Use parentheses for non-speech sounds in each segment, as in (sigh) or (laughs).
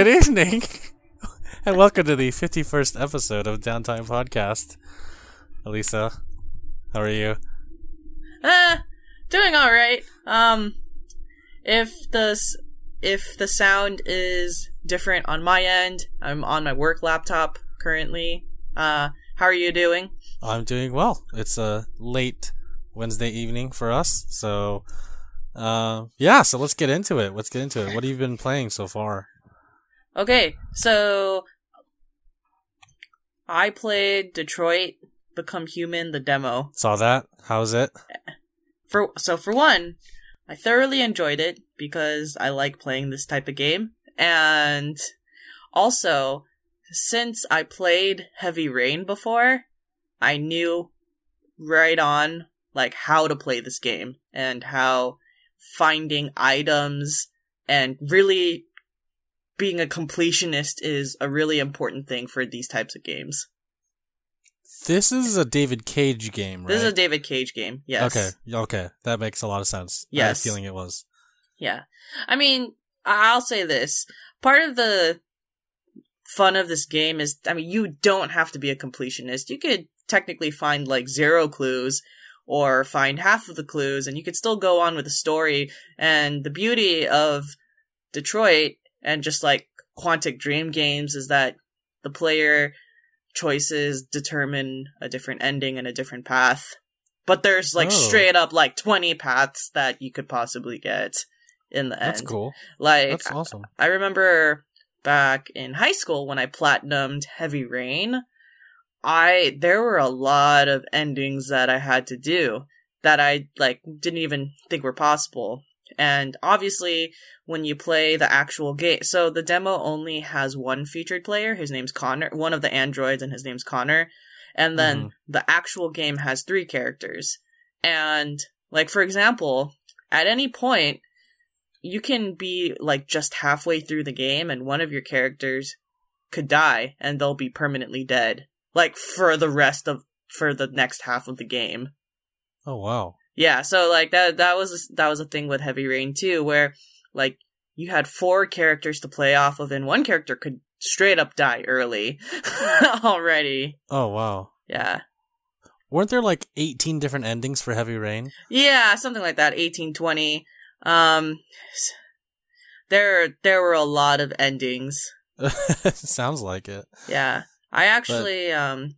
Good evening. (laughs) and welcome to the 51st episode of Downtime Podcast. Elisa, how are you? Uh, doing all right. Um, if the if the sound is different on my end, I'm on my work laptop currently. Uh, how are you doing? I'm doing well. It's a late Wednesday evening for us, so uh, yeah. So let's get into it. Let's get into it. What have you been playing so far? Okay, so I played Detroit Become Human the demo. Saw that? How's it? For so for one, I thoroughly enjoyed it because I like playing this type of game, and also since I played Heavy Rain before, I knew right on like how to play this game and how finding items and really being a completionist is a really important thing for these types of games. This is a David Cage game, right? This is a David Cage game. Yes. Okay, okay, that makes a lot of sense. I Yes. feeling it was. Yeah. I mean, I'll say this. Part of the fun of this game is, I mean, you don't have to be a completionist. You could technically find like zero clues or find half of the clues and you could still go on with the story. And the beauty of Detroit and just like Quantic Dream games is that the player choices determine a different ending and a different path. But there's like Oh. straight up like 20 paths that you could possibly get in the end. That's cool. Like That's awesome. I remember back in high school when I platinumed Heavy Rain, I there were a lot of endings that I had to do that I like didn't even think were possible. And obviously, when you play the actual game, so the demo only has one featured player. His name's Connor, one of the androids, and his name's Connor. And then Mhm. the actual game has three characters. And like for example, at any point, you can be like just halfway through the game and one of your characters could die and they'll be permanently dead like for the rest of for the next half of the game Oh wow. Yeah so like that that was that was a thing with heavy rain too where like you had four characters to play off of and one character could straight up die early (laughs) already Oh wow. yeah Weren't there like 18 different endings for Heavy Rain? Yeah, something like that. Eighteen twenty. Um, there there were a lot of endings. (laughs) Sounds like it. Yeah, I actually um,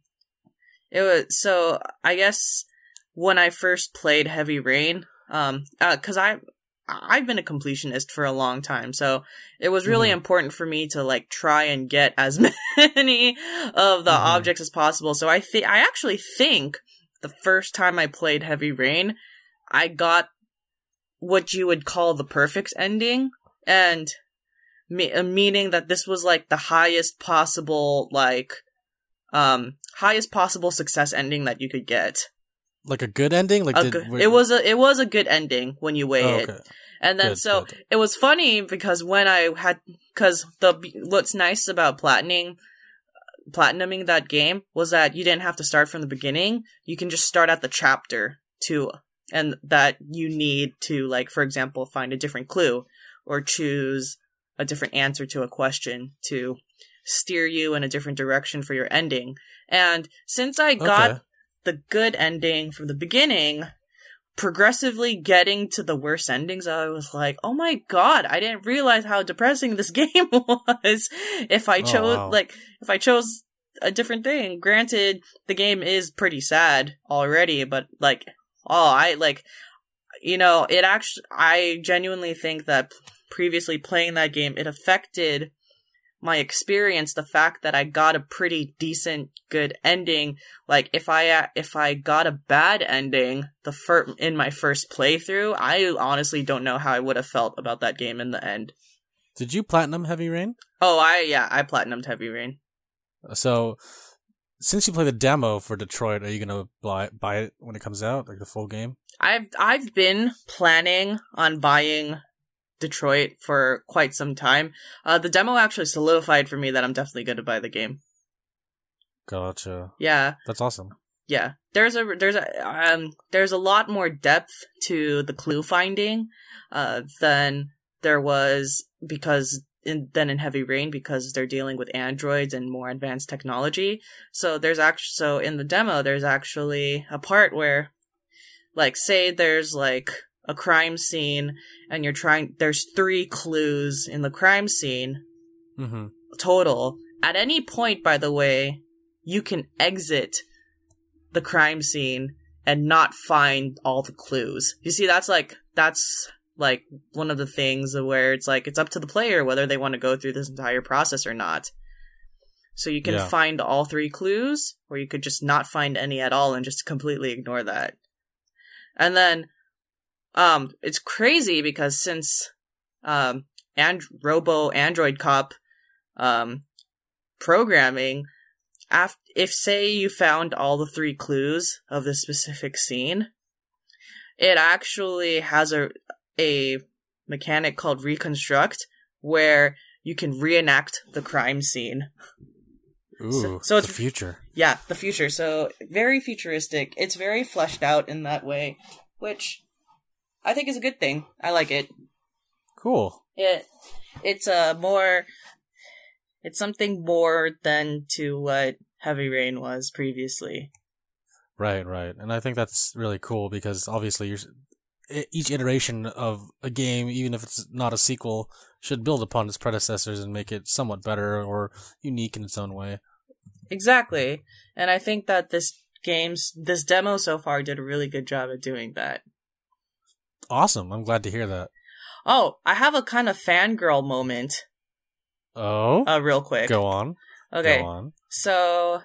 it was so I guess when I first played Heavy Rain, um, uh, cause I I've been a completionist for a long time, so it was really Mhm. important for me to like try and get as (laughs) many of the Mhm. objects as possible. So I think I actually think the first time I played Heavy Rain, I got what you would call the perfect ending, and me- uh, meaning that this was like the highest possible like um highest possible success ending that you could get. Like a good ending? Like did, good- were- it was a it was a good ending when you weigh Oh, it. And then Good, so good. it was funny because when I had because the what's nice about platinum platinuming that game was that you didn't have to start from the beginning. You can just start at the chapter to and that you need to like for example find a different clue or choose a different answer to a question to steer you in a different direction for your ending. And since I got Okay. The good ending from the beginning, progressively getting to the worst endings, I was like, oh my god, I didn't realize how depressing this (laughs) game was. If I Oh, chose, wow. like, if I chose a different thing, granted, the game is pretty sad already, but like, oh, I like, you know, it actually, I genuinely think that previously playing that game, it affected my experience the fact that I got a pretty decent good ending like if I uh, if I got a bad ending the fir- in my first playthrough I honestly don't know how I would have felt about that game in the end. Did you platinum Heavy Rain? Oh, I yeah, I platinumed Heavy Rain. So, since you play the demo for Detroit, are you gonna buy buy it when it comes out, like the full game? I've I've been planning on buying Detroit for quite some time. Uh, the demo actually solidified for me that I'm definitely going to buy the game. Gotcha. Yeah, That's awesome. yeah. There's a there's a um there's a lot more depth to the clue finding, uh, than there was because in, than in Heavy Rain because they're dealing with androids and more advanced technology. So there's actually so in the demo there's actually a part where like say there's like a crime scene and you're trying there's three clues in the crime scene Mm-hmm. total. At any point by the way, you can exit the crime scene and not find all the clues. You see that's like that's like one of the things where it's like it's up to the player whether they want to go through this entire process or not. So you can Yeah. find all three clues, or you could just not find any at all and just completely ignore that. And then, um, it's crazy because since, um, and Robo Android Cop, um, programming, af- if say you found all the three clues of the specific scene, it actually has a a mechanic called reconstruct where you can reenact the crime scene. Ooh, So- so the it's- future. Yeah, the future. So very futuristic. It's very fleshed out in that way, which I think is a good thing. I like it. Cool. It it's a more it's something more than to what Heavy Rain was previously. Right, right. And I think that's really cool because obviously you're, each iteration of a game, even if it's not a sequel, should build upon its predecessors and make it somewhat better or unique in its own way. Exactly. And I think that this game's this demo so far did a really good job at doing that. Awesome. I'm glad to hear that. Oh, I have a kind of fangirl moment, Oh, uh, real quick. go on. Okay. Go on. So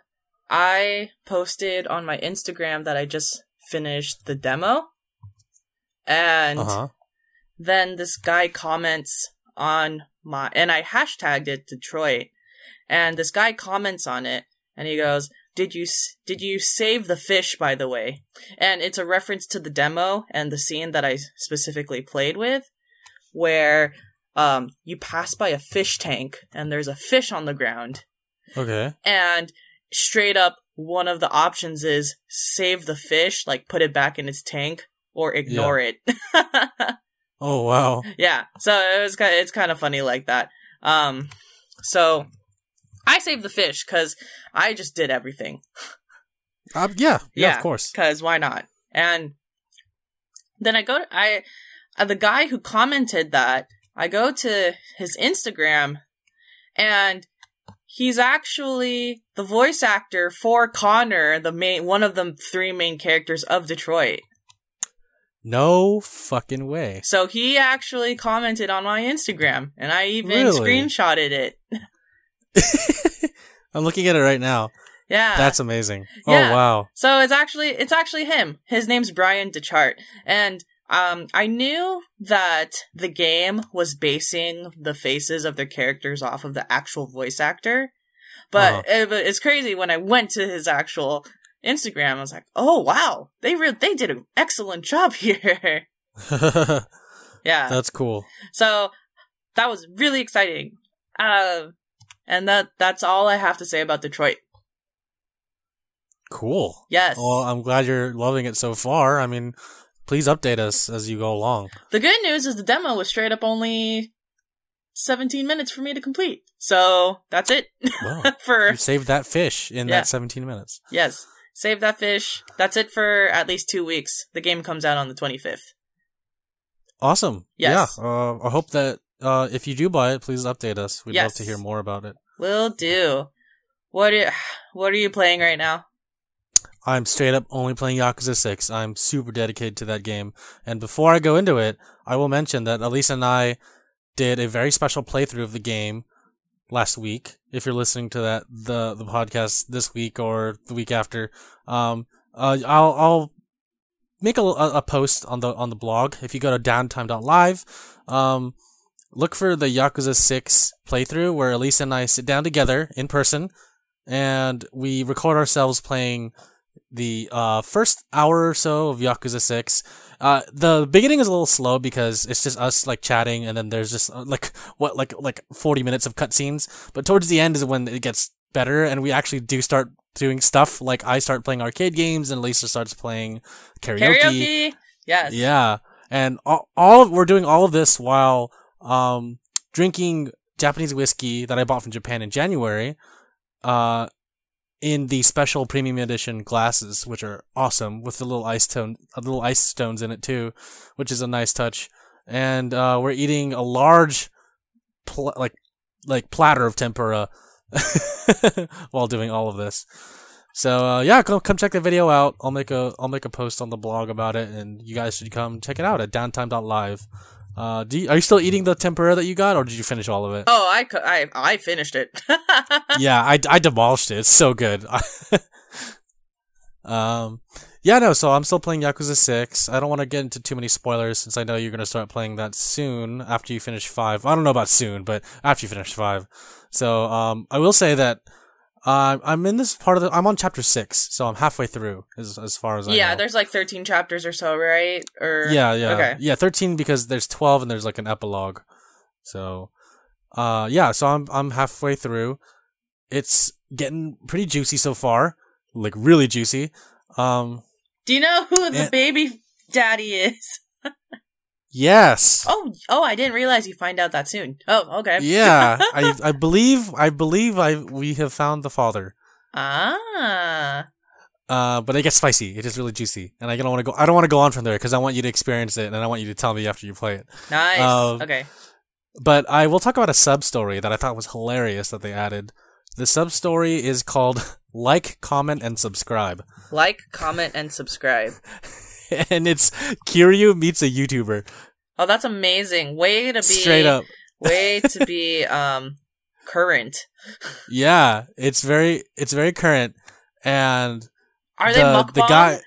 I posted on my Instagram that I just finished the demo. And Uh huh. then this guy comments on my and I hashtagged it Detroit. And this guy comments on it and he goes, "Did you did you save the fish by the way?" And it's a reference to the demo and the scene that I specifically played with where um you pass by a fish tank and there's a fish on the ground Okay. and straight up one of the options is save the fish like put it back in its tank or ignore it (laughs) Oh wow. yeah so it was kind it's kind of funny like that um so i saved the fish because i just did everything Uh, yeah, yeah. Yeah. Of course. because why not and then i go to i uh, the guy who commented that i go to his instagram and he's actually the voice actor for connor the main one of the three main characters of detroit No fucking way. so he actually commented on my instagram and i even Really? screenshotted it (laughs) (laughs) I'm looking at it right now. yeah That's amazing. Yeah. Oh wow. So it's actually it's actually him. His name's Bryan Dechart. and um, I knew that the game was basing the faces of their characters off of the actual voice actor, but Uh-huh. it- but it's crazy when I went to his actual Instagram. I was like, oh wow, they re- they did an excellent job (laughs) here. (laughs) yeah. That's cool. So that was really exciting. Uh, and that that's all I have to say about Detroit. Cool. Yes. Well, I'm glad you're loving it so far. I mean, please update us as you go along. The good news is the demo was straight up only 17 minutes for me to complete. So that's it Wow. (laughs) for, you saved that fish in Yeah. that 17 minutes. yes, save that fish. That's it for at least two weeks. The game comes out on the 25th. Awesome. Yes. Yeah. Uh, I hope that uh, if you do buy it, please update us. We'd love to hear more about it. Will do. What are, (sighs) what are you playing right now? I'm straight up only playing Yakuza 6. I'm super dedicated to that game. And before I go into it, I will mention that Elisa and I did a very special playthrough of the game last week. If you're listening to that, the, the podcast this week or the week after, um, uh, I'll, I'll make a, a, a post on the, on the blog. If you go to downtime.live, um, look for the Yakuza 6 playthrough where Elisa and I sit down together in person and we record ourselves playing the uh, first hour or so of Yakuza 6. Uh, the beginning is a little slow because it's just us like chatting and then there's just uh, like what like like 40 minutes of cutscenes. But towards the end is when it gets better and we actually do start doing stuff like I start playing arcade games and Lisa starts playing karaoke. Karaoke? Yes. Yeah, and all, all of, we're doing all of this while um drinking Japanese whiskey that I bought from Japan in January, uh, in the special premium edition glasses, which are awesome with the little ice tone, little ice stones in it too, which is a nice touch. And uh, we're eating a large, pl- like, like platter of tempura (laughs) while doing all of this. So uh, yeah, come come check the video out. I'll make a I'll make a post on the blog about it, and you guys should come check it out at downtime.live. Uh, do you, are you still eating the tempura that you got, or did you finish all of it? Oh, I, I, I finished it. (laughs) yeah, I, I demolished it. It's so good. (laughs) um, yeah, no. So I'm still playing Yakuza Six. I don't want to get into too many spoilers since I know you're gonna start playing that soon after you finish five. I don't know about soon, but after you finish five. So um, I will say that. Uh, I'm in this part of the. I'm on chapter six, so I'm halfway through as as far as I yeah, know. there's like 13 chapters or so, right? Or Yeah, yeah, Okay. yeah. Thirteen because there's twelve and there's like an epilogue. So, uh, yeah. So I'm I'm halfway through. It's getting pretty juicy so far, like really juicy. Um, Do you know who the Yeah. baby daddy is? Yes, Oh, oh, I didn't realize you find out that soon. Oh, okay. yeah. (laughs) I I believe I believe I we have found the father. Ah. Uh, but it gets spicy. It is really juicy, and I don't want to go. I don't want to go on from there because I want you to experience it, and I want you to tell me after you play it. Nice. Um, okay. But I will talk about a sub story that I thought was hilarious that they added. The sub story is called (laughs) Like, Comment, and Subscribe. Like, comment, and subscribe. (laughs) and it's Kiryu meets a YouTuber. Oh, that's amazing. Way to be Straight up. way (laughs) to be um current. Yeah, it's very it's very current. And Are they the, mukbang? the guy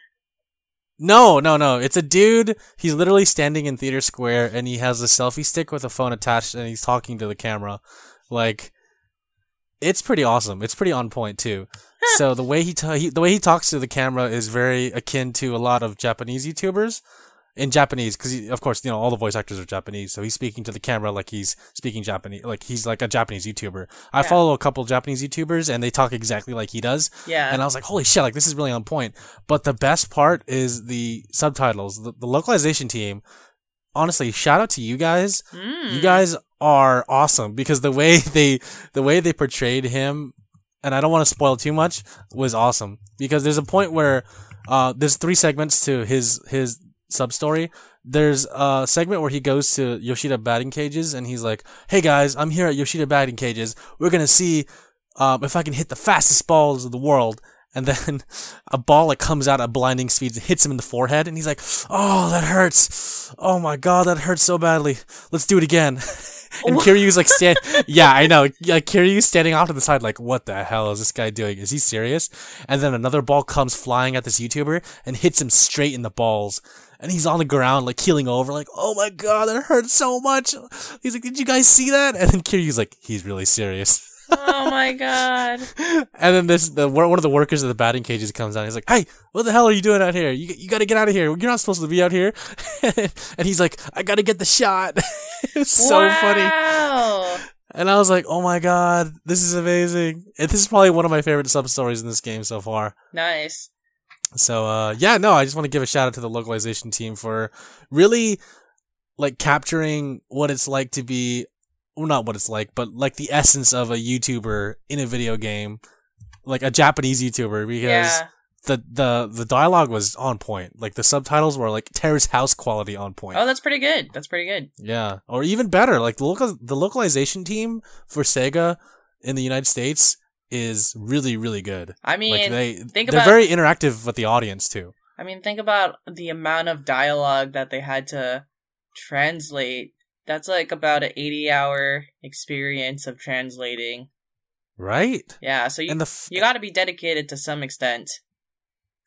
No, no, no. It's a dude. He's literally standing in Theater Square and he has a selfie stick with a phone attached and he's talking to the camera. Like it's pretty awesome. It's pretty on point too. so the way he, ta- he the way he talks to the camera is very akin to a lot of Japanese YouTubers in Japanese because of course you know all the voice actors are Japanese. So he's speaking to the camera like he's speaking Japanese, like he's like a Japanese YouTuber. I Yeah. follow a couple Japanese YouTubers and they talk exactly like he does. Yeah. And I was like, holy shit, like this is really on point. But the best part is the subtitles. The, the localization team, honestly, shout out to you guys. Mm. You guys are awesome because the way they the way they portrayed him, and I don't want to spoil too much, was awesome. Because there's a point where uh there's three segments to his his sub story. There's a segment where he goes to Yoshida batting cages and he's like, "Hey guys, I'm here at Yoshida batting cages. We're gonna see um, if I can hit the fastest balls of the world." And then (laughs) a ball like comes out at blinding speeds and hits him in the forehead, and he's like, "Oh, that hurts! Oh my god, that hurts so badly. Let's do it again." (laughs) and Kiryu's like stand, (laughs) yeah, I know. Like Kiryu's standing off to the side, like, "What the hell is this guy doing? Is he serious?" And then another ball comes flying at this YouTuber and hits him straight in the balls, and he's on the ground like keeling over, like, "Oh my god, that hurts so much." He's like, "Did you guys see that?" And then Kiryu's like, "He's really serious." oh my (laughs) god. And then this the one of the workers of the batting cages comes down. He's like, "Hey, what the hell are you doing out here? You you got to get out of here. You're not supposed to be out here." (laughs) and he's like, "I got to get the shot." (laughs) it's so funny. And I was like, "Oh my god, this is amazing!" And this is probably one of my favorite sub stories in this game so far. Nice. So uh, yeah, no, I just want to give a shout out to the localization team for really like capturing what it's like to be well, not what it's like, but like the essence of a YouTuber in a video game, like a Japanese YouTuber, because Yeah. the the the dialogue was on point. Like the subtitles were like Terrace House quality on point. Oh, that's pretty good. That's pretty good. Yeah, or even better, like the local the localization team for Sega in the United States is really really good. I mean, like they think they're about- very interactive with the audience too. I mean, think about the amount of dialogue that they had to translate. That's like about an 80 hour experience of translating. Right? Yeah, so you And the f- you got to be dedicated to some extent.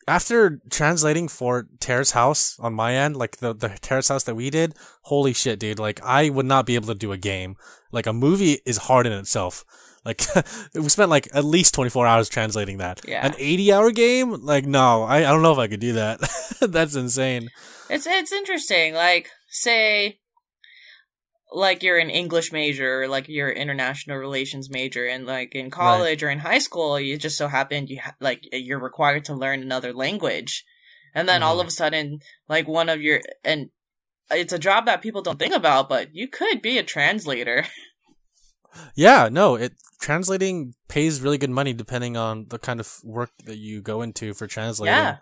after translating for Terrace House on my end, like the the Terrace House that we did, holy shit, dude! Like I would not be able to do a game. Like a movie is hard in itself. Like (laughs) we spent like at least twenty four hours translating that. Yeah. An eighty hour game, like no, I, I don't know if I could do that. (laughs) That's insane. It's it's interesting. Like say like you're an English major or like you're an international relations major and like in college or in high school you just so happen you ha- like you're required to learn another language. And then all Mhm. of a sudden like one of your and it's a job that people don't think about but you could be a translator. (laughs) Yeah, no, it translating pays really good money depending on the kind of work that you go into for translating. Yeah.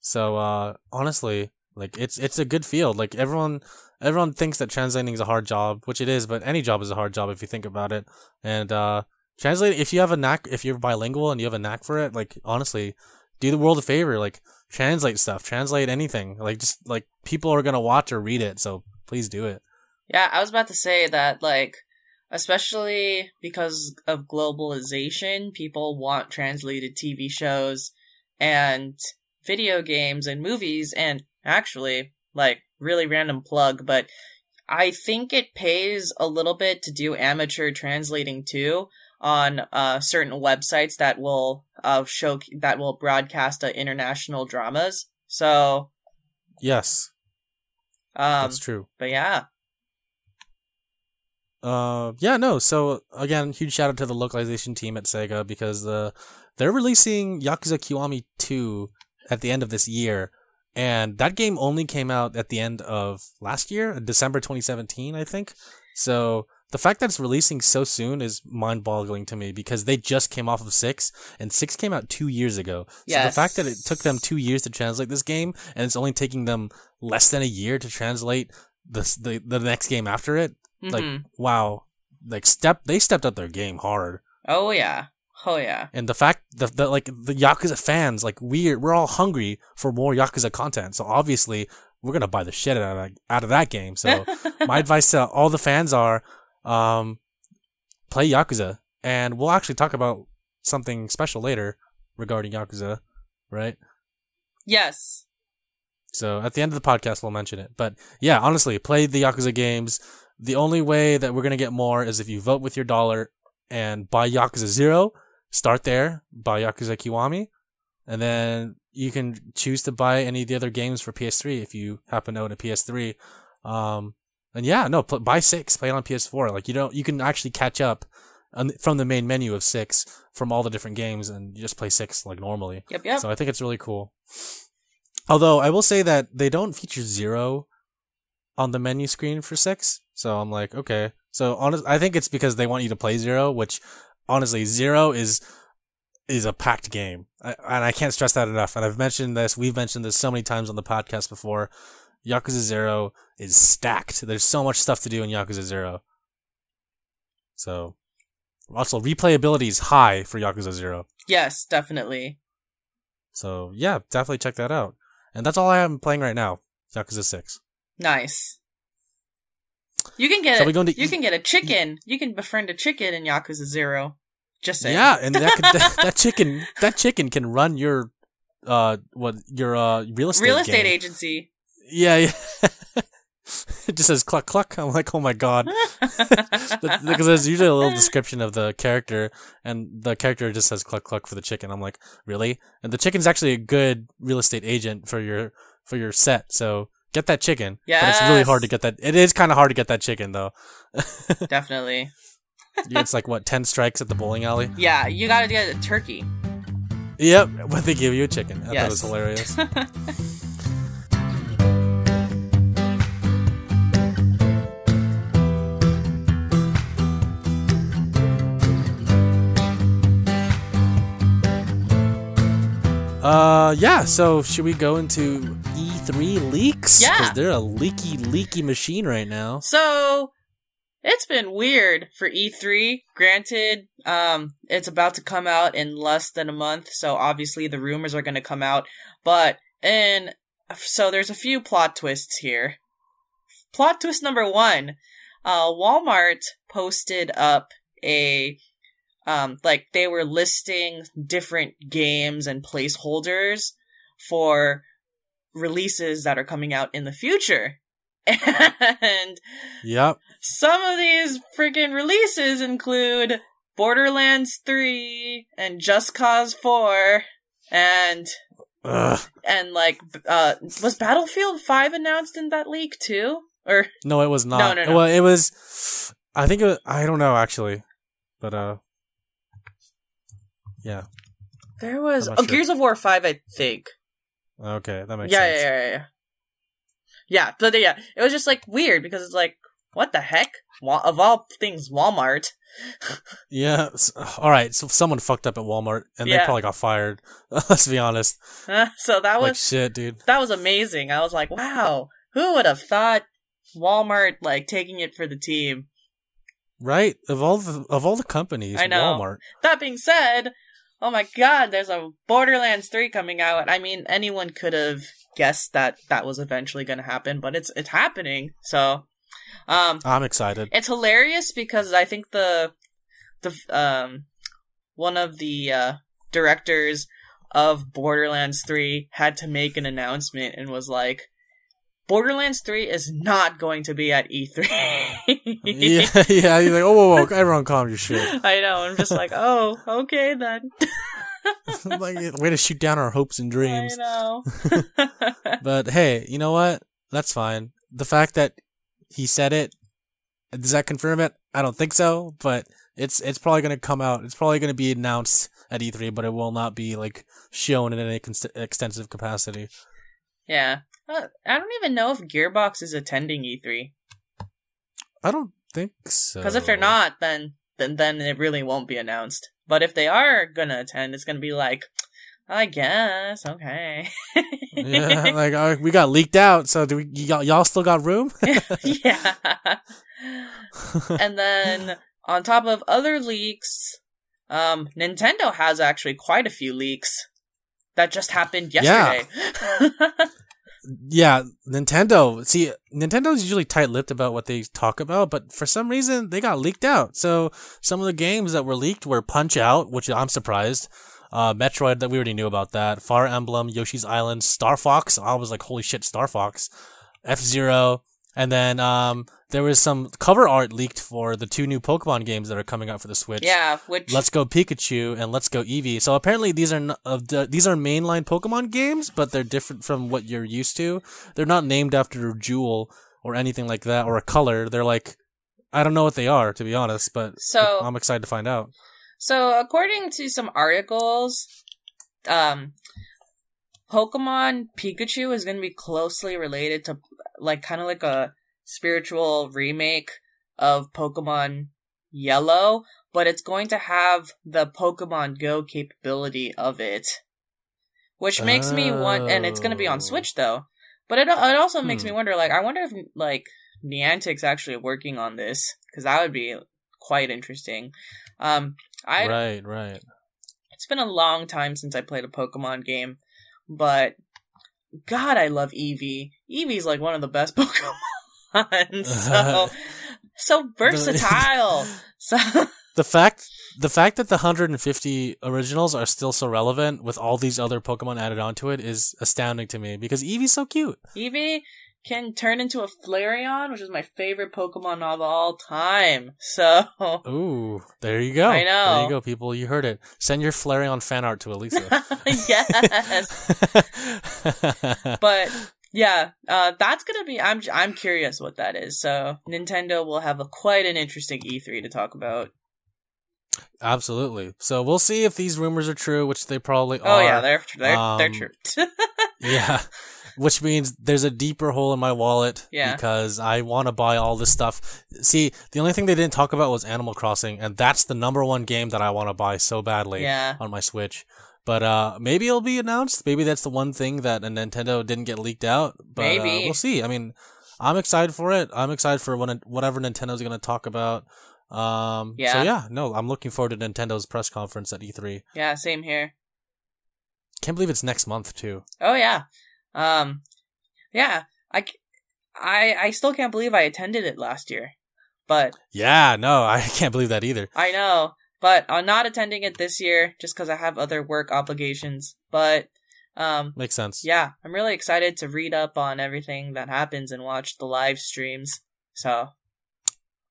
So uh honestly, like it's it's a good field. Like everyone everyone thinks that translating is a hard job, which it is, but any job is a hard job if you think about it. And uh translate if you have a knack if you're bilingual and you have a knack for it, like honestly, do the world a favor, like translate stuff, translate anything. Like just like people are going to watch or read it, so please do it. Yeah, I was about to say that, like, especially because of globalization, people want translated TV shows and video games and movies, and actually, like, really random plug, but I think it pays a little bit to do amateur translating too on uh, certain websites that will uh, show that will broadcast uh, international dramas. So, Yes, um, that's true. but yeah, Uh, yeah, no. So again, huge shout out to the localization team at Sega because uh, they're releasing Yakuza Kiwami 2 at the end of this year, and that game only came out at the end of last year, December 2017, I think. So the fact that it's releasing so soon is mind-boggling to me because they just came off of six, and six came out two years ago. So the fact that it took them two years to translate this game, and it's only taking them less than a year to translate the the, the next game after it, like Mhm. wow like step they stepped up their game hard oh yeah, oh yeah. and the fact that the like the yakuza fans like we're we're all hungry for more yakuza content so obviously we're gonna buy the shit out of that, out of that game so (laughs) my advice to all the fans are um play yakuza and we'll actually talk about something special later regarding yakuza right yes, So at the end of the podcast, we'll mention it. But yeah, honestly, play the Yakuza games. The only way that we're gonna get more is if you vote with your dollar and buy Yakuza Zero. Start there, buy Yakuza Kiwami, and then you can choose to buy any of the other games for PS3 if you happen to own a PS3. Um, and yeah, no, pl- buy six, play it on PS4. Like you don't, you can actually catch up on, from the main menu of six from all the different games, and you just play six like normally. yep, yep. So I think it's really cool. Although I will say that they don't feature zero on the menu screen for six. So I'm like, okay. So honest, I think it's because they want you to play zero, which honestly, zero is is a packed game, I, and I can't stress that enough. And I've mentioned this, we've mentioned this so many times on the podcast before. Yakuza Zero is stacked. There's so much stuff to do in Yakuza Zero. So, also replayability is high for Yakuza Zero. yes, definitely. So yeah, definitely check that out. And that's all I am playing right now. Yakuza Six. Nice. You can get Shall a, we go into you can get a chicken. You can befriend a chicken in Yakuza Zero. Just saying. Yeah, and that, could, (laughs) that that chicken that chicken can run your uh what your uh real estate Real estate game. agency. Yeah, yeah. (laughs) it just says cluck cluck. I'm like, oh my god, (laughs) because there's usually a little description of the character, and the character just says cluck cluck for the chicken. I'm like, really? And the chicken's actually a good real estate agent for your for your set. So get that chicken. But it's really hard to get that. It is kind of hard to get that chicken though. (laughs) Definitely. it's like what ten strikes at the bowling alley. Yeah, you gotta get a turkey. Yep, but they give you a chicken. I Yes. thought was hilarious. (laughs) uh, yeah. So should we go into E3 leaks? Yeah. because they're a leaky, leaky machine right now. So it's been weird for E3. Granted, um, it's about to come out in less than a month, so obviously the rumors are going to come out. But and so there's a few plot twists here. Plot twist number one: uh, Walmart posted up a um, like they were listing different games and placeholders for releases that are coming out in the future. (laughs) And Yep. some of these freaking releases include Borderlands 3 and Just Cause 4 and Ugh. and like uh was Battlefield 5 announced in that leak too? Or No, it was not. no, no. no. Well, it was. I think it. Was, I don't know actually, but uh, yeah. there was oh sure. Gears of War 5 I think. Okay, that makes Yeah, sense. yeah, yeah, yeah, yeah. Yeah, but yeah, it was just like weird because it's like what the heck? Wa- of all things, Walmart. (laughs) Yeah. All right. So someone fucked up at Walmart, and they probably got fired. (laughs) Let's be honest. (laughs) so that Like was shit, dude. that was amazing. I was like, wow, who would have thought Walmart like taking it for the team? Right? Of all the of all the companies, I know. Walmart. That being said, oh my god, there's a Borderlands 3 coming out. I mean, anyone could have guessed that that was eventually going to happen, but it's it's happening. So, um I'm excited. it's hilarious because I think the the um one of the uh directors of Borderlands 3 had to make an announcement and was like Borderlands 3 is not going to be at E3. (laughs) (laughs) yeah, yeah. You're like, oh, whoa, whoa, everyone, calm your shit. I know. I'm just like, oh, okay then. (laughs) like, way to shoot down our hopes and dreams. I know. But hey, you know what? That's fine. The fact that he said it does that confirm it? I don't think so, but it's it's probably going to come out. It's probably going to be announced at E3, but it will not be like shown in any extensive capacity. yeah. Uh, I don't even know if Gearbox is attending E3 I don't think so. because if they're not, then then then it really won't be announced. But if they are gonna attend, it's gonna be like, I guess okay. yeah, (laughs) like uh, we got leaked out. So do we? Y'all, y'all still got room? (laughs) (laughs) yeah. and then on top of other leaks, um, Nintendo has actually quite a few leaks that just happened yesterday. yeah, Nintendo. See, Nintendo's usually tight-lipped about what they talk about, but for some reason they got leaked out. So some of the games that were leaked were Punch Out, which I'm surprised. Uh, Metroid that we already knew about that. Fire Emblem, Yoshi's Island, Star Fox. I was like, holy shit, Star Fox. F Zero, and then um, there was some cover art leaked for the two new Pokemon games that are coming out for the Switch. yeah, which Let's Go Pikachu and Let's Go Eevee. So apparently these are n- of the, these are mainline Pokemon games, but they're different from what you're used to. They're not named after a jewel or anything like that or a color. They're like I don't know what they are to be honest, but So- I'm excited to find out. So, according to some articles, um, Pokemon Pikachu is going to be closely related to, like, kind of like a spiritual remake of Pokemon Yellow, but it's going to have the Pokemon Go capability of it. Which makes me want, and it's going to be on Oh. Switch though. But it, it also makes Hmm. me wonder, like, I wonder if, like, Niantic's actually working on this, because that would be quite interesting. Um, I right, right. it's been a long time since I played a Pokemon game, but God, I love Eevee. Eevee's like one of the best (laughs) Pokemon. (laughs) so so versatile. (laughs) so The fact the fact that the 150 originals are still so relevant with all these other Pokemon added onto it is astounding to me because Eevee's so cute. Eevee can turn into a Flareon, which is my favorite Pokemon of all time. (laughs) So Ooh, there you go. I know. There you go, people. You heard it. Send your Flareon fan art to Elisa. (laughs) yes. but yeah, uh, that's gonna be. I'm I'm curious what that is. So Nintendo will have a quite an interesting E3 to talk about. Absolutely. So we'll see if these rumors are true, which they probably are. Oh yeah, they're they're they're um, true. (laughs) yeah. Which means there's a deeper hole in my wallet Yeah. because I want to buy all this stuff. See, the only thing they didn't talk about was Animal Crossing, and that's the number one game that I want to buy so badly yeah, on my Switch. But uh, maybe it'll be announced. Maybe that's the one thing that a Nintendo didn't get leaked out. But uh, Maybe. we'll see. I mean, I'm excited for it. I'm excited for when whatever Nintendo's going to talk about. Um, Yeah. So yeah, no, I'm looking forward to Nintendo's press conference at E3. yeah, same here. Can't believe it's next month too. Oh yeah, um, yeah. I, I, I still can't believe I attended it last year, but Yeah, no, (laughs) I can't believe that either. I know. But I'm not attending it this year just because I have other work obligations. But um, Makes sense. yeah, I'm really excited to read up on everything that happens and watch the live streams. So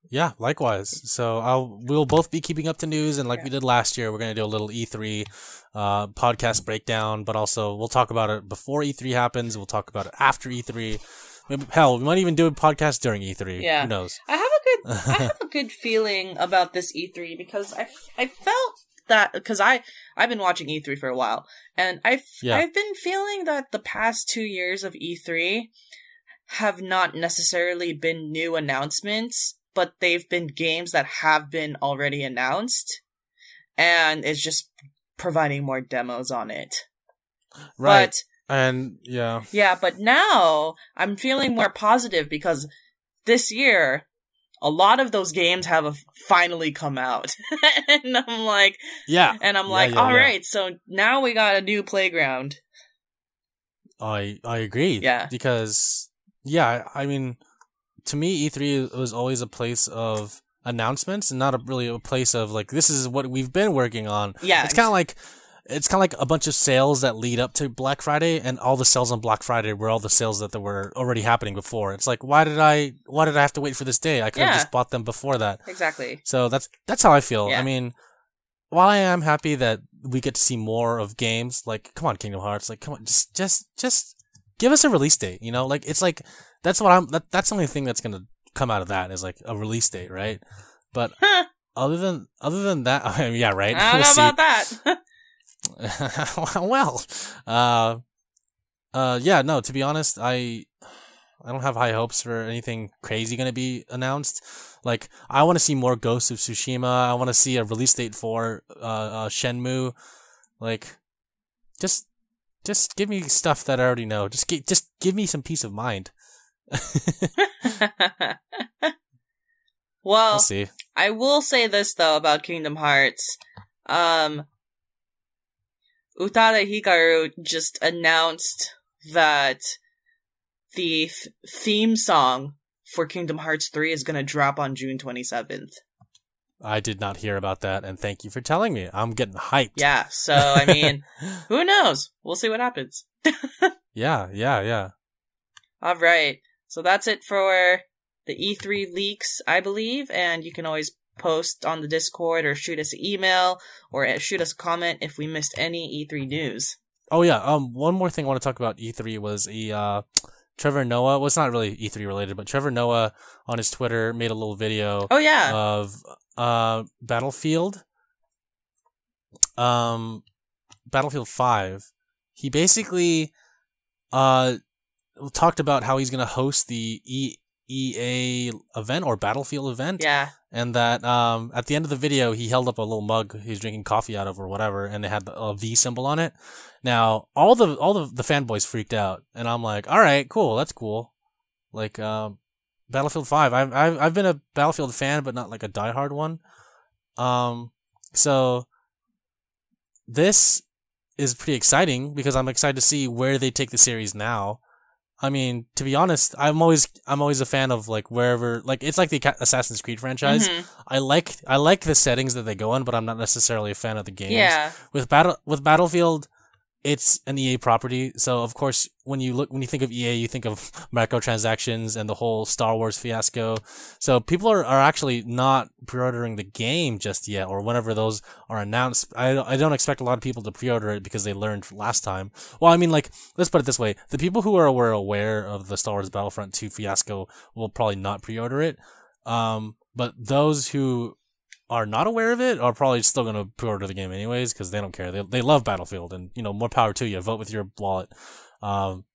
Yeah, likewise. So I'll we'll both be keeping up to news, and like Yeah. we did last year, we're gonna do a little E3 uh, podcast breakdown. But also, we'll talk about it before E3 happens. We'll talk about it after E3. Maybe, hell, we might even do a podcast during E3. Yeah. Who knows? I have a good I (laughs) have a good feeling about this E3 because I I felt that because I I've been watching E3 for a while and I Yeah. I've been feeling that the past 2 years of E3 have not necessarily been new announcements, but they've been games that have been already announced, and it's just providing more demos on it. Right. But and yeah. yeah, but now I'm feeling more positive because this year a lot of those games have finally come out. (laughs) and I'm like Yeah. and I'm Yeah, like, yeah, all yeah. right, so now we got a new playground. I I agree. Yeah. Because yeah, I mean, to me, E3 was always a place of announcements and not a, really a place of like this is what we've been working on. Yeah. It's kind of like it's kind of like a bunch of sales that lead up to Black Friday, and all the sales on Black Friday were all the sales that were already happening before. It's like why did I why did I have to wait for this day? I could have Yeah. just bought them before that. Exactly. So that's that's how I feel. Yeah. I mean, while I am happy that we get to see more of games, like come on, Kingdom Hearts, like come on, just just just give us a release date. You know, like it's like that's what I'm. That, that's the only thing that's gonna come out of that is like a release date, right? But (laughs) other than other than that, (laughs) I mean, yeah, right. I don't know see. about that. (laughs) well, uh, uh, yeah, no. To be honest, I I don't have high hopes for anything crazy going to be announced. Like, I want to see more Ghosts of Tsushima. I want to see a release date for uh, uh Shenmue. Like, just just give me stuff that I already know. Just gi- just give me some peace of mind. (laughs) well, we'll see. I will say this though about Kingdom Hearts. Um Utada Hikaru just announced that the th- theme song for Kingdom Hearts 3 is going to drop on June 27th. I did not hear about that, and thank you for telling me. I'm getting hyped. Yeah, so I mean, (laughs) who knows? We'll see what happens. (laughs) yeah, yeah, yeah. All right. So that's it for the E3 leaks, I believe, and you can always post on the Discord or shoot us an email or shoot us a comment if we missed any E3 news. Oh yeah. Um, one more thing I want to talk about E3 was a uh, Trevor Noah. Well, it's not really E3 related, but Trevor Noah on his Twitter made a little video Oh yeah. of uh Battlefield. Um, Battlefield Five. He basically uh talked about how he's gonna host the E EA event or Battlefield event yeah. and that um, at the end of the video he held up a little mug he was drinking coffee out of or whatever and it had the, a V symbol on it. Now all the all the, the fanboys freaked out and I'm like, all right, cool, that's cool. Like um, Battlefield Five, I've, I've I've been a Battlefield fan, but not like a diehard one. Um, so this is pretty exciting because I'm excited to see where they take the series now. I mean, to be honest, I'm always I'm always a fan of like wherever like it's like the Assassin's Creed franchise. Mhm. I like I like the settings that they go in, but I'm not necessarily a fan of the games. Yeah. With battle with Battlefield, it's an EA property, so of course when you look when you think of EA, you think of microtransactions and the whole Star Wars fiasco. So people are, are actually not pre-ordering the game just yet, or whenever those are announced. I I don't expect a lot of people to pre-order it because they learned last time. Well, I mean, like let's put it this way: the people who are were aware of the Star Wars Battlefront 2 fiasco will probably not pre-order it. Um, but those who are not aware of it are probably still going to pre-order the game anyways because they don't care. They they love Battlefield, and you know more power to you. Vote with your wallet. Um,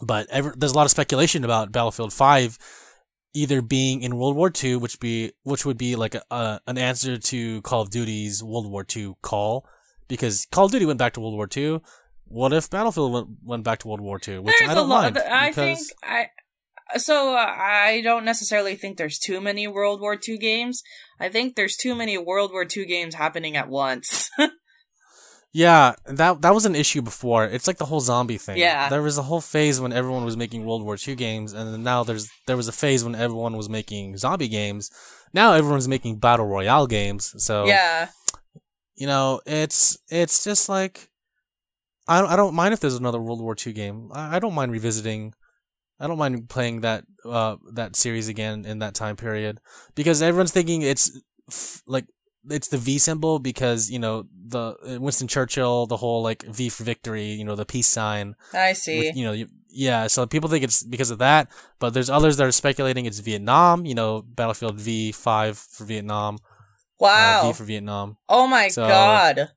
but ever, there's a lot of speculation about Battlefield Five either being in World War II, which be which would be like a, a an answer to Call of Duty's World War II call, because Call of Duty went back to World War II. What if Battlefield went, went back to World War II? Which There's I a don't lot. mind. I because- think I. So uh, I don't necessarily think there's too many World War II games. I think there's too many World War II games happening at once. (laughs) Yeah, that that was an issue before. It's like the whole zombie thing. Yeah. There was a whole phase when everyone was making World War II games, and then now there's there was a phase when everyone was making zombie games. Now everyone's making battle royale games. So yeah. you know, it's it's just like I don't, I don't mind if there's another World War II game. I, I don't mind revisiting. I don't mind playing that uh that series again in that time period because everyone's thinking it's f- like it's the V symbol because you know the uh, Winston Churchill the whole like V for victory you know the peace sign I see. with, you know you, yeah so people think it's because of that but there's others that are speculating it's Vietnam you know Battlefield V five for Vietnam uh, wow. V for Vietnam oh my So- god.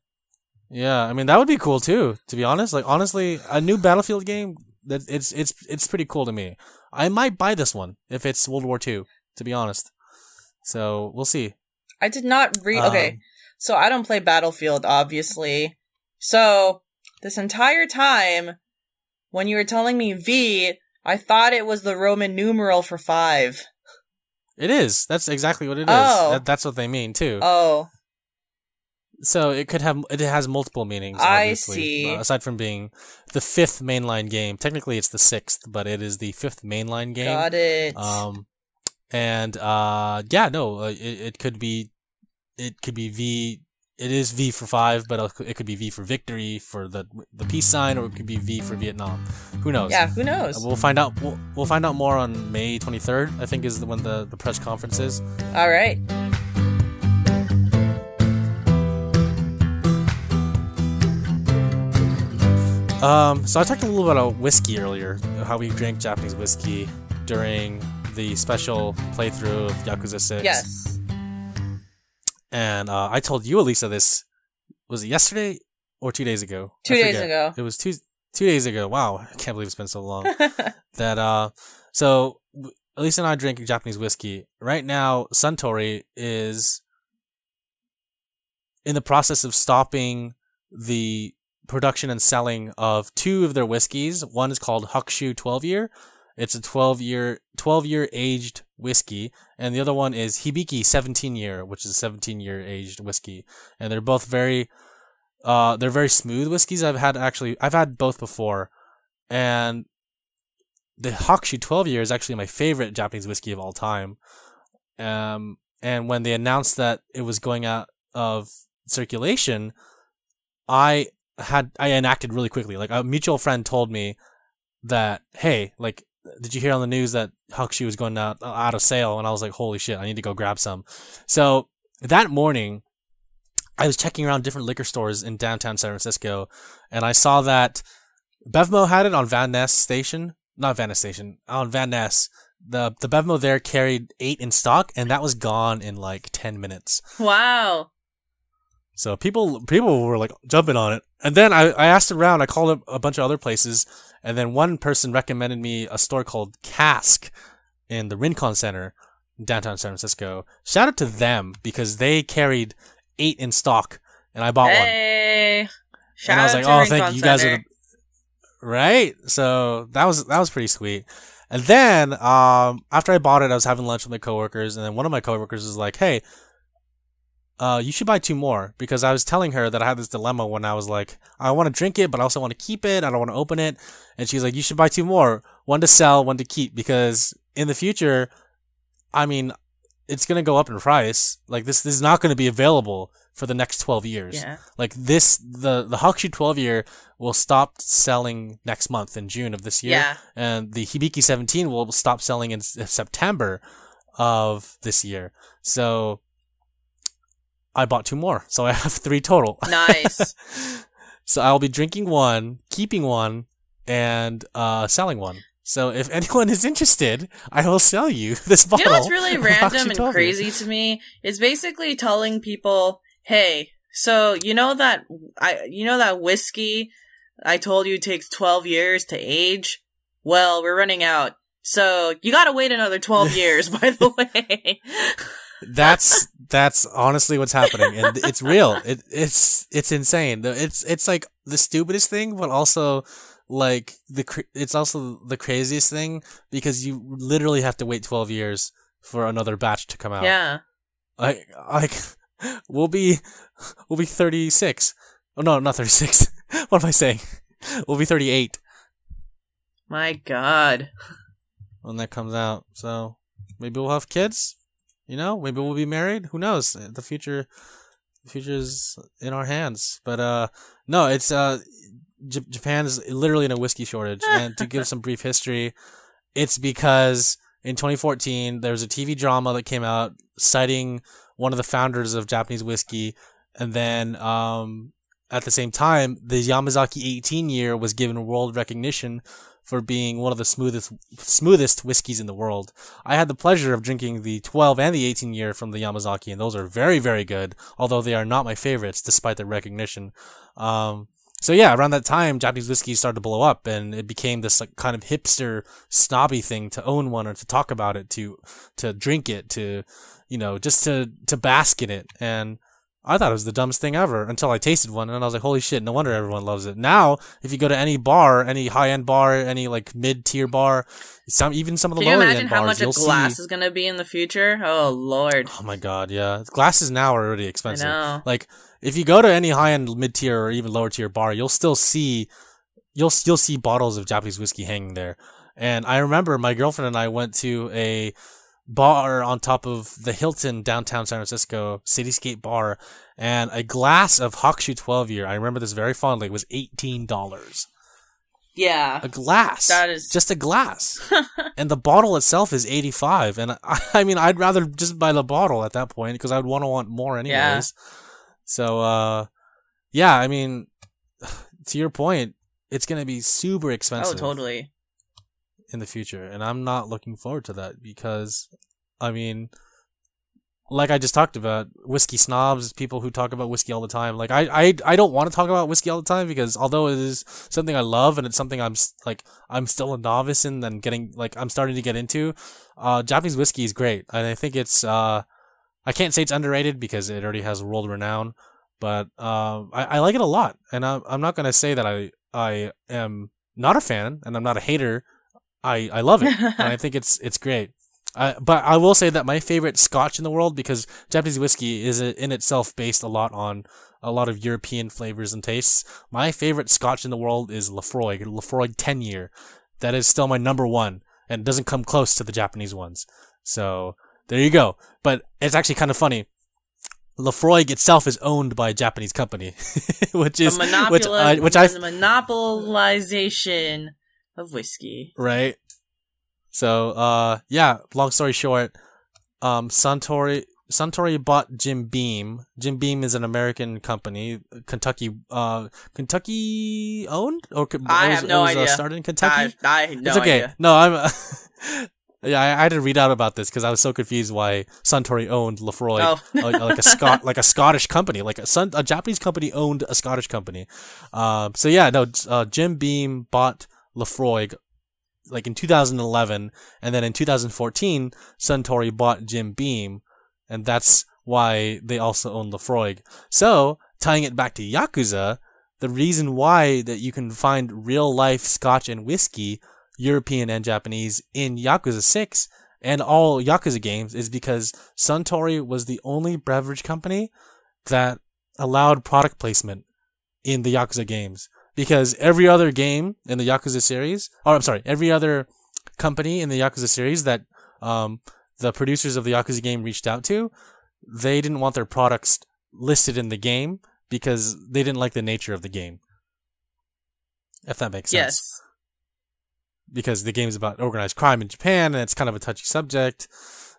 yeah, I mean that would be cool too. To be honest, like honestly, a new Battlefield game it's it's it's pretty cool to me. I might buy this one if it's World War II. To be honest, so we'll see. I did not read. okay, Um, so I don't play Battlefield, obviously. So this entire time, when you were telling me V, I thought it was the Roman numeral for five. It is. That's exactly what it is. Oh. That- That's what they mean too. Oh, So it could have it has multiple meanings. I obviously, see. uh, aside from being the fifth mainline game, technically it's the sixth, but it is the fifth mainline game. got it. Um, and uh, yeah, no, uh, it, it could be, it could be V. It is V for five, but it could be V for victory for the the peace sign, or it could be V for Vietnam. Who knows? yeah, who knows? We'll find out. We'll, we'll find out more on May 23rd. I think is when the, the press conference is. All right. Um, so I talked a little bit about whiskey earlier, how we drank Japanese whiskey during the special playthrough of Yakuza 6. Yes. And uh, I told you, Elisa, this was it yesterday or two days ago? Two days ago. It was two two days ago. Wow, I can't believe it's been so long. (laughs) that uh, so Elisa and I drink Japanese whiskey right now. Suntory is in the process of stopping the production and selling of two of their whiskeys. One is called Hakushu 12 year. It's a 12 year 12 year aged whiskey and the other one is Hibiki 17 year, which is a 17 year aged whiskey. And they're both very uh they're very smooth whiskeys. I've had actually I've had both before. And the Hakushu 12 year is actually my favorite Japanese whiskey of all time. Um and when they announced that it was going out of circulation, I had I enacted really quickly. Like a mutual friend told me that, hey, like, did you hear on the news that Hakushu was going out out of sale? And I was like, holy shit, I need to go grab some. So that morning, I was checking around different liquor stores in downtown San Francisco, and I saw that BevMo had it on Van Ness Station, not Van Ness Station, on Van Ness. The the BevMo there carried eight in stock, and that was gone in like ten minutes. wow. So people people were like jumping on it. And then I, I asked around, I called up a bunch of other places, and then one person recommended me a store called Cask in the Rincon Center in downtown San Francisco. Shout out to them because they carried eight in stock and I bought one. Hey. Shout and I was like, "Oh, Rincon thank you, you guys are the right." So that was that was pretty sweet. And then um, after I bought it, I was having lunch with my coworkers, and then one of my coworkers was like, "Hey, uh, you should buy two more," because I was telling her that I had this dilemma when I was like, "I want to drink it, but I also want to keep it. I don't want to open it." And she's like, "You should buy two more, one to sell, one to keep, because in the future, I mean, it's gonna go up in price. Like this, this is not gonna be available for the next twelve years." Yeah. Like this, the the Hakushu 12 year will stop selling next month in June of this year, Yeah. and the Hibiki 17 will stop selling in September of this year. So I bought two more, so I have three total. (laughs) Nice. so I'll be drinking one, keeping one, and uh, selling one. So if anyone is interested, I will sell you (laughs) this You bottle. know what's really random and crazy to me? is basically telling people, "Hey, so you know that I you know that whiskey I told you takes 12 years to age? Well, we're running out. So, you got to wait another 12 (laughs) years, by the way." That's that's honestly what's happening. And it's real. It, it's it's insane. It's it's like the stupidest thing but also like the cr- it's also the craziest thing because you literally have to wait 12 years for another batch to come out. Yeah. like like we'll be we'll be 36 oh no not 36 (laughs) what am i saying? We'll be 38 My god. when that comes out. So maybe we'll have kids you know maybe we'll be married. Who knows? The future the future's in our hands. But uh no it's uh J- japan is literally in a whiskey shortage. (laughs) And to give some brief history it's because in 2014 there was a tv drama that came out citing one of the founders of japanese whiskey. And then um at the same time the yamazaki 18 year was given world recognition for being one of the smoothest smoothest whiskeys in the world. I had the pleasure of drinking the 12 and the 18 year from the Yamazaki, and those are very very good. Although they are not my favorites, despite their recognition. Um, so yeah, around that time, Japanese whiskey started to blow up, and it became this like kind of hipster, snobby thing to own one or to talk about it, to to drink it, to you know, just to to bask in it. And I thought it was the dumbest thing ever until I tasted one, and I was like, holy shit! No wonder everyone loves it. Now, if you go to any bar, any high end bar, any like mid tier bar, some even some of the Can you lower imagine end how bars, much a glass see. is gonna be in the future? Oh lord. Oh my god, yeah, glasses now are already expensive. Like if you go to any high end, mid tier, or even lower tier bar, you'll still see you'll you'll see bottles of Japanese whiskey hanging there. And I remember my girlfriend and I went to a bar on top of the Hilton downtown San Francisco Cityscape bar, and a glass of Hakushu 12 year. I remember this very fondly. It Was eighteen dollars. Yeah. A glass. That is- just a glass, (laughs) and the bottle itself is eighty five. And I, (laughs) I mean, I'd rather just buy the bottle at that point because I would want to want more anyways. Yeah. So, uh, yeah, I mean, (sighs) to your point, it's gonna be super expensive. Oh totally. In the future, and I'm not looking forward to that because, I mean, like I just talked about, whiskey snobs, people who talk about whiskey all the time. Like I, I, I don't want to talk about whiskey all the time because although it is something I love and it's something I'm like I'm still a novice in and getting like I'm starting to get into, uh, Japanese whiskey is great, and I think it's uh, I can't say it's underrated because it already has world renown, but uh, I, I like it a lot, and I'm I'm not gonna say that I I am not a fan and I'm not a hater. I I love it, and I (laughs) think it's it's great. Uh, but I will say that my favorite Scotch in the world, because Japanese whiskey is uh, in itself based a lot on a lot of European flavors and tastes. My favorite Scotch in the world is Laphroaig, Laphroaig 10 year. That is still my number one, and doesn't come close to the Japanese ones. So there you go. But it's actually kind of funny. Laphroaig itself is owned by a Japanese company, (laughs) which is a which I which I monopolization of whiskey. right? So, uh, yeah. Long story short, um, Suntory Suntory bought Jim Beam. Jim Beam is an American company, Kentucky, uh, Kentucky owned or I was- have no was, uh, idea. started in Kentucky. I, I no it's okay. idea. No, I'm. (laughs) yeah, I, I had to read out about this because I was so confused why Suntory owned Laphroaig, Oh. (laughs) like, like a Scot, like a Scottish company, like a Sun, a Japanese company owned a Scottish company. Um, so yeah, no, uh, Jim Beam bought Laphroaig like in 2011, and then in 2014, Suntory bought Jim Beam, and that's why they also own Laphroaig. So tying it back to Yakuza, the reason why that you can find real life Scotch and whiskey, European and Japanese, in Yakuza 6 and all Yakuza games is because Suntory was the only beverage company that allowed product placement in the Yakuza games. Because every other game in the Yakuza series, or I'm sorry, every other company in the Yakuza series that um, the producers of the Yakuza game reached out to, they didn't want their products listed in the game because they didn't like the nature of the game. If that makes sense Yes. because the game's about organized crime in Japan and it's kind of a touchy subject.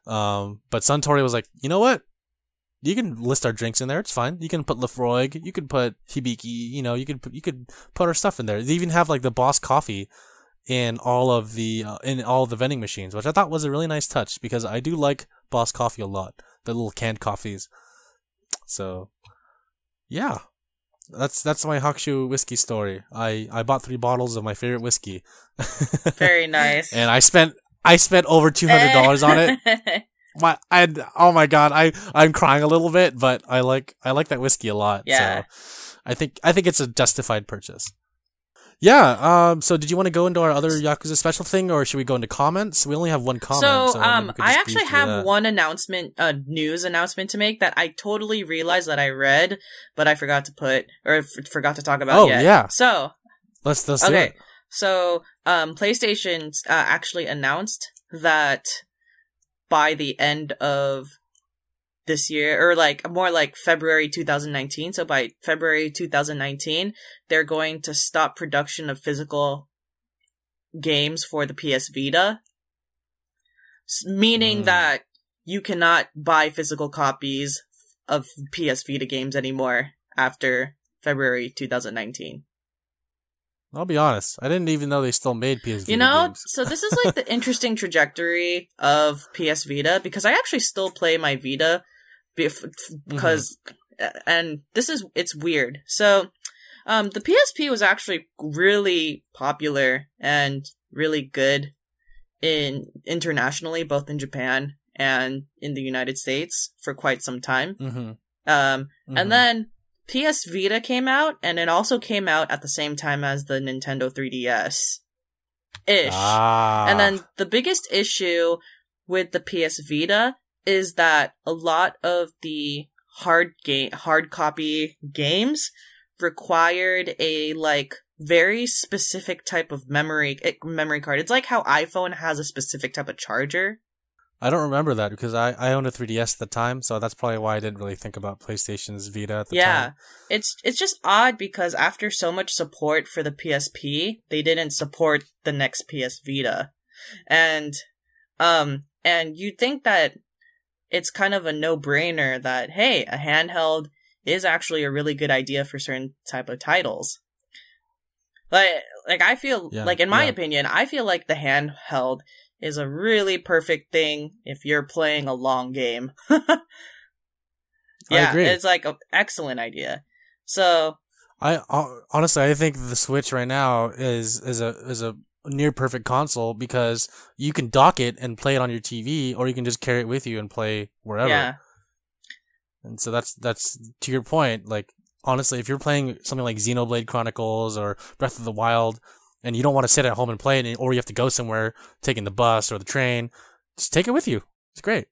Um, but Suntory was like, you know what? You can list our drinks in there. It's fine. You can put Laphroaig. You could put Hibiki. You know, you could put, you could put our stuff in there. They even have like the Boss coffee in all of the uh, in all the vending machines, which I thought was a really nice touch because I do like Boss coffee a lot. The little canned coffees. So, yeah, that's that's my Hakushu whiskey story. I I bought three bottles of my favorite whiskey. (laughs) Very nice. and I spent I spent over two hundred dollars on it. (laughs) My I oh my god, I I'm crying a little bit, but I like I like that whiskey a lot. Yeah. So I think I think it's a justified purchase. Yeah. Um. So, did you want to go into our other Yakuza special thing, or should we go into comments? We only have one comment. so, So, um, I actually have that. one announcement, a news announcement to make that I totally realized that I read, but I forgot to put or f- forgot to talk about. Oh, yet. yeah. So, Let's let's do okay, it. so um, PlayStation uh, actually announced that by the end of this year, or like more like February 2019. So by February 2019, they're going to stop production of physical games for the PS Vita, meaning Mm. that you cannot buy physical copies of PS Vita games anymore after February 2019. I'll be honest. I didn't even know they still made PS Vita. You know, so this is like the (laughs) interesting trajectory of PS Vita because I actually still play my Vita bef- Mm-hmm. because and this is it's weird. So Um, the PSP was actually really popular and really good in internationally, both in Japan and in the United States for quite some time. Mm-hmm. Um, Mhm. and then PS Vita came out, and it also came out at the same time as the Nintendo 3DS. Ish. ah, And then the biggest issue with the PS Vita is that a lot of the hard game hard copy games required a like very specific type of memory eh, memory card. It's like how iPhone has a specific type of charger. I don't remember that because I, I owned a 3DS at the time, so that's probably why I didn't really think about PlayStation's Vita at the yeah. time. Yeah. It's it's just odd because after so much support for the PSP, they didn't support the next PS Vita. And um and you'd think that it's kind of a no-brainer that hey, a handheld is actually a really good idea for certain type of titles. Like like I feel Yeah, like in my yeah. opinion, I feel like the handheld is a really perfect thing if you're playing a long game. (laughs) yeah, it's like an excellent idea. So I uh, honestly, I think the Switch right now is is a is a near perfect console because you can dock it and play it on your TV, or you can just carry it with you and play wherever. yeah, And so that's that's to your point. Like honestly, if you're playing something like Xenoblade Chronicles or Breath of the Wild, and you don't want to sit at home and play it, or you have to go somewhere, taking the bus or the train, just take it with you. It's great.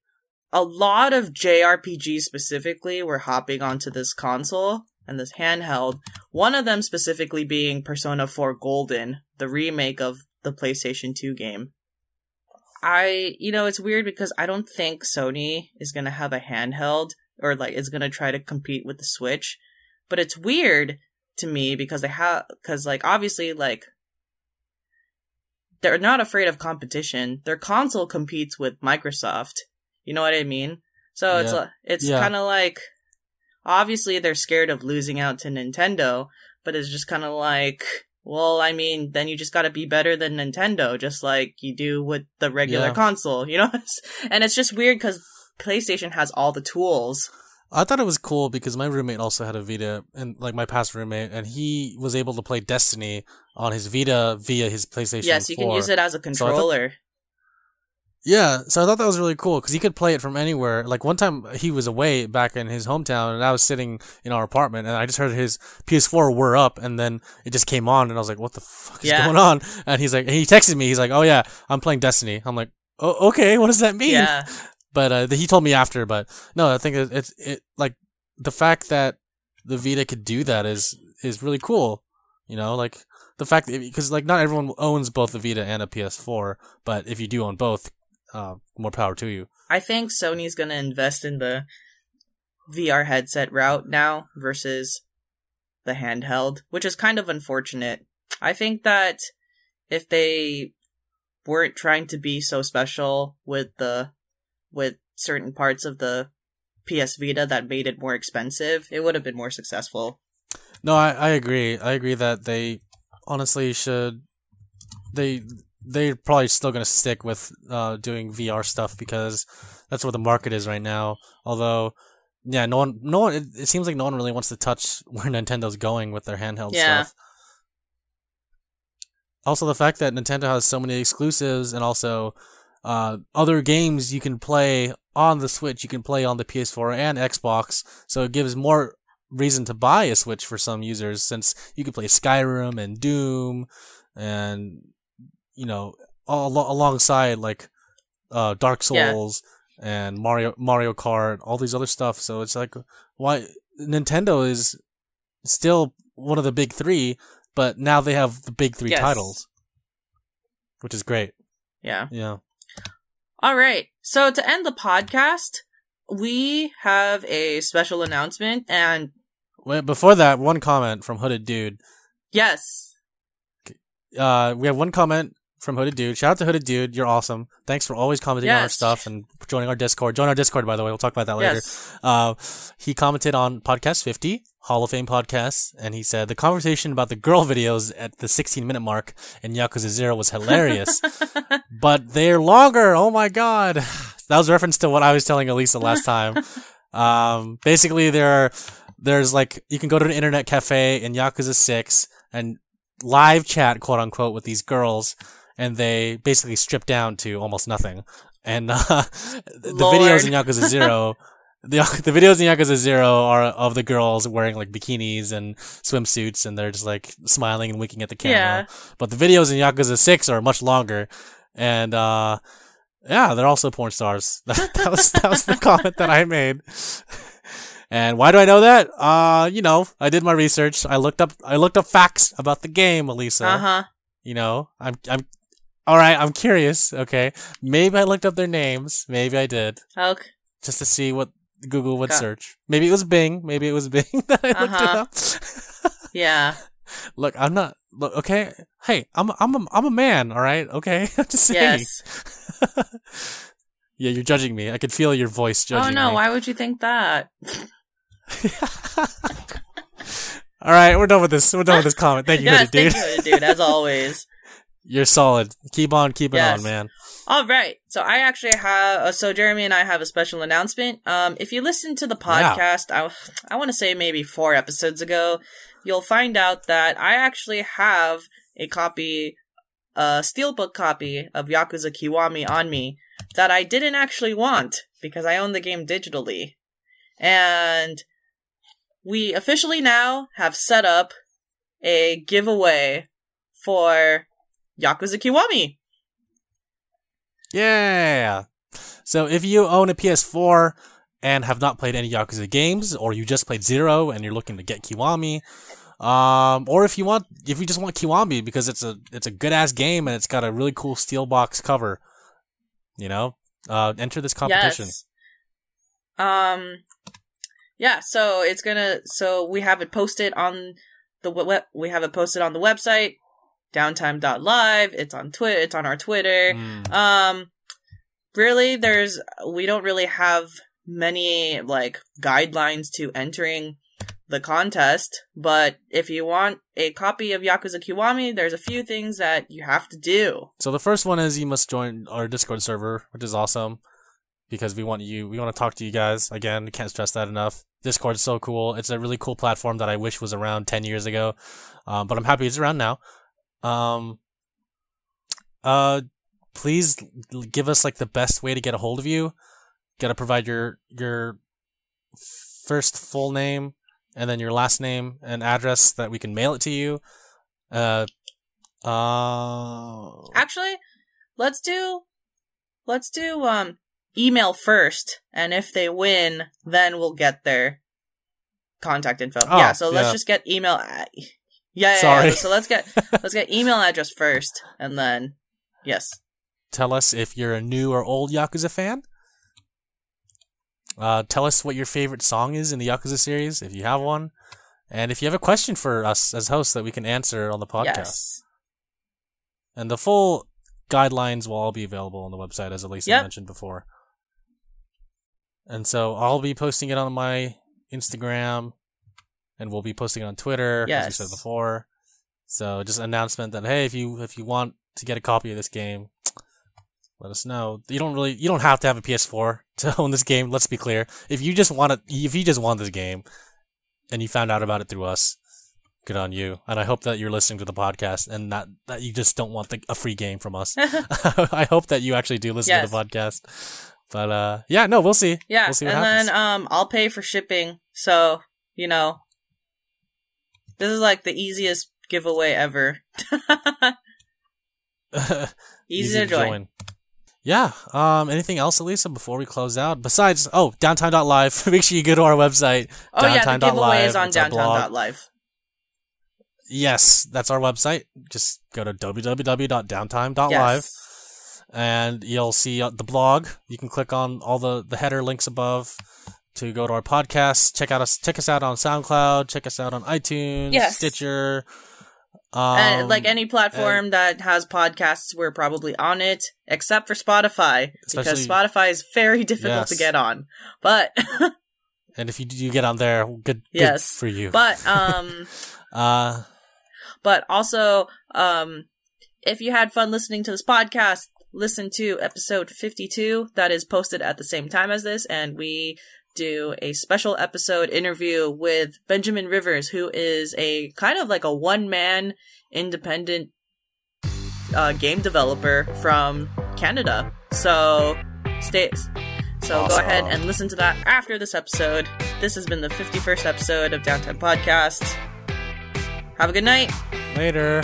a lot of JRPGs specifically were hopping onto this console and this handheld. One of them specifically being Persona 4 Golden, the remake of the PlayStation 2 game. I, you know, it's weird because I don't think Sony is going to have a handheld or like is going to try to compete with the Switch. But it's weird to me because they have, because like obviously like they're not afraid of competition. Their console competes with Microsoft. You know what I mean? So it's Yeah. uh, it's Yeah. kind of like obviously they're scared of losing out to Nintendo, but it's just kind of like well, I mean, then you just got to be better than Nintendo, just like you do with the regular Yeah. console, you know? (laughs) and it's just weird because PlayStation has all the tools. I thought it was cool because my roommate also had a Vita, and like my past roommate, and he was able to play Destiny on his Vita via his PlayStation. yes, you can use it as a thought- controller. Yeah, so I thought that was really cool because he could play it from anywhere. Like one time he was away back in his hometown, and I was sitting in our apartment, and I just heard his PS4 whir up, and then it just came on, and I was like, "What the fuck is Yeah. going on?" And he's like, and he texted me, he's like, "Oh yeah, I'm playing Destiny." I'm like, "Oh okay, what does that mean?" yeah. (laughs) But uh, he told me after. But no, I think it, it's it like the fact that the Vita could do that is is really cool. You know, like the fact because like not everyone owns both the Vita and a PS4, but if you do own both, uh, more power to you. I think Sony's to invest in the VR headset route now versus the handheld, which is kind of unfortunate. I think that if they weren't trying to be so special with the with certain parts of the PS Vita that made it more expensive, it would have been more successful. No, I, I agree. I agree that they honestly should they they're probably still gonna stick with uh, doing VR stuff because that's where the market is right now. Although, yeah, no one, no one. It, it seems like no one really wants to touch (laughs) where Nintendo's going with their handheld Yeah. stuff. Also, the fact that Nintendo has so many exclusives and also uh, other games you can play on the Switch, you can play on the PS4 and Xbox, so it gives more reason to buy a Switch for some users since you can play Skyrim and Doom and you know all, alongside like uh, Dark Yeah. Souls and Mario Mario Kart, all these other stuff. So it's like why Nintendo is still one of the big three, but now they have the big three Yes. titles, which is great. Yeah. Yeah. All right. So to end the podcast, we have a special announcement and Wait, before that, one comment from Hooded Dude. yes, Uh, we have one comment from Hooded Dude. Shout out to Hooded Dude. You're awesome. Thanks for always commenting on our stuff and joining our Discord. Join our Discord, by the way. We'll talk about that later. yes. Uh, he commented on podcast 50, Hall of Fame podcast, and he said the conversation about the girl videos at the 16 minute mark in Yakuza Zero was hilarious, (laughs) but they're longer. Oh my god, that was a reference to what I was telling Elisa last (laughs) time. um, basically, there are there's like you can go to an internet cafe in Yakuza Six and live chat, quote unquote, with these girls, and they basically strip down to almost nothing. And uh, (laughs) the Lord. videos in Yakuza Zero. The, (laughs) the videos in Yakuza Zero are of the girls wearing like bikinis and swimsuits and they're just like smiling and winking at the camera. Yeah. But the videos in Yakuza 6 are much longer. And, uh, yeah, they're also porn stars. (laughs) That, that was, that was the comment that I made. (laughs) And why do I know that? Uh, you know, I did my research. I looked up, I looked up facts about the game, Elisa. Uh huh. You know, I'm, I'm, alright, I'm curious, okay? Maybe I looked up their names. Maybe I did. Okay. Just to see what Google would search. Maybe it was Bing. Maybe it was Bing (laughs) that I looked Uh-huh. it up. (laughs) Yeah. Look, I'm not. Look, okay. Hey, I'm I'm a, I'm a man. All right. Okay. (laughs) Just saying. Yes. yeah, you're judging me. I could feel your voice judging. Oh no! me. Why would you think that? All right, we're done with this. We're done with this comment. Thank you, yes, dude. thank you, dude. As always. You're solid. Keep on keeping Yes. on, man. All right. So I actually have. Uh, so Jeremy and I have a special announcement. Um, if you listen to the Yeah. podcast, I I want to say maybe four episodes ago, you'll find out that I actually have a copy, a steelbook copy of Yakuza Kiwami on me that I didn't actually want because I own the game digitally, and we officially now have set up a giveaway for Yakuza Kiwami. Yeah. So if you own a PS4 and have not played any Yakuza games, or you just played Zero and you're looking to get Kiwami, um, or if you want, if you just want Kiwami because it's a it's a good ass game and it's got a really cool steel box cover, you know, uh, enter this competition. Yes. Um. Yeah. So it's gonna. So we have it posted on the web. We have it posted on the website, downtime.live. It's on Twitter. It's on our Twitter. Mm. Um. Really, there's. We don't really have many like guidelines to entering the contest, but if you want a copy of Yakuza Kiwami, there's a few things that you have to do. So the first one is you must join our Discord server, which is awesome because we want you we want to talk to you guys. Again, can't stress that enough. Discord's so cool. It's a really cool platform that I wish was around 10 years ago. Um, but I'm happy it's around now. Um uh please give us like the best way to get a hold of you. Got to provide your your first full name and then your last name and address that we can mail it to you. Uh uh Actually, let's do let's do um email first, and if they win, then we'll get their contact info. Oh, yeah, so let's just get email. Yeah, yeah, Sorry. yeah. So let's get let's get email address first, and then yes, tell us if you're a new or old Yakuza fan. Uh, tell us what your favorite song is in the Yakuza series, if you have one. And if you have a question for us as hosts that we can answer on the podcast. yes, And the full guidelines will all be available on the website, as Elisa Yep. mentioned before. And so I'll be posting it on my Instagram, and we'll be posting it on Twitter, as we said before. So just an announcement that hey, if you if you want to get a copy of this game, (tsk) let us know. You don't really you don't have to have a PS4 (laughs) to own this game. Let's be clear. If you just want it, if you just want this game, and you found out about it through us, good on you. And I hope that you're listening to the podcast and not that you just don't want the, a free game from us. (laughs) (laughs) I hope that you actually do listen to the podcast. But uh, yeah, no, we'll see. yeah, we'll see and happens. then um I'll pay for shipping. So you know, this is like the easiest giveaway ever. (laughs) (laughs) Easy, to join. Yeah. Um. Anything else, Elisa, before we close out? Besides, oh, downtime.live. (laughs) Make sure you go to our website. Oh yeah, the giveaway is on downtime.live. Yes, that's our website. Just go to www.downtime.live. Yes. and you'll see uh, the blog. You can click on all the, the header links above to go to our podcast. Check out us. Check us out on SoundCloud. Check us out on iTunes, Yes. Stitcher. Um, and like any platform that has podcasts, we're probably on it, except for Spotify, because Spotify is very (laughs) difficult to get on. But, (laughs) and if you do get on there, good, good Yes. for you. but, (laughs) um, uh, but also, um, if you had fun listening to this podcast, listen to episode 52 that is posted at the same time as this, and we do a special episode interview with Benjamin Rivers, who is a kind of like a one man independent uh, game developer from Canada. So stay. So Awesome. go ahead and listen to that after this episode. This has been the 51st episode of Downtime Podcast. Have a good night. Later.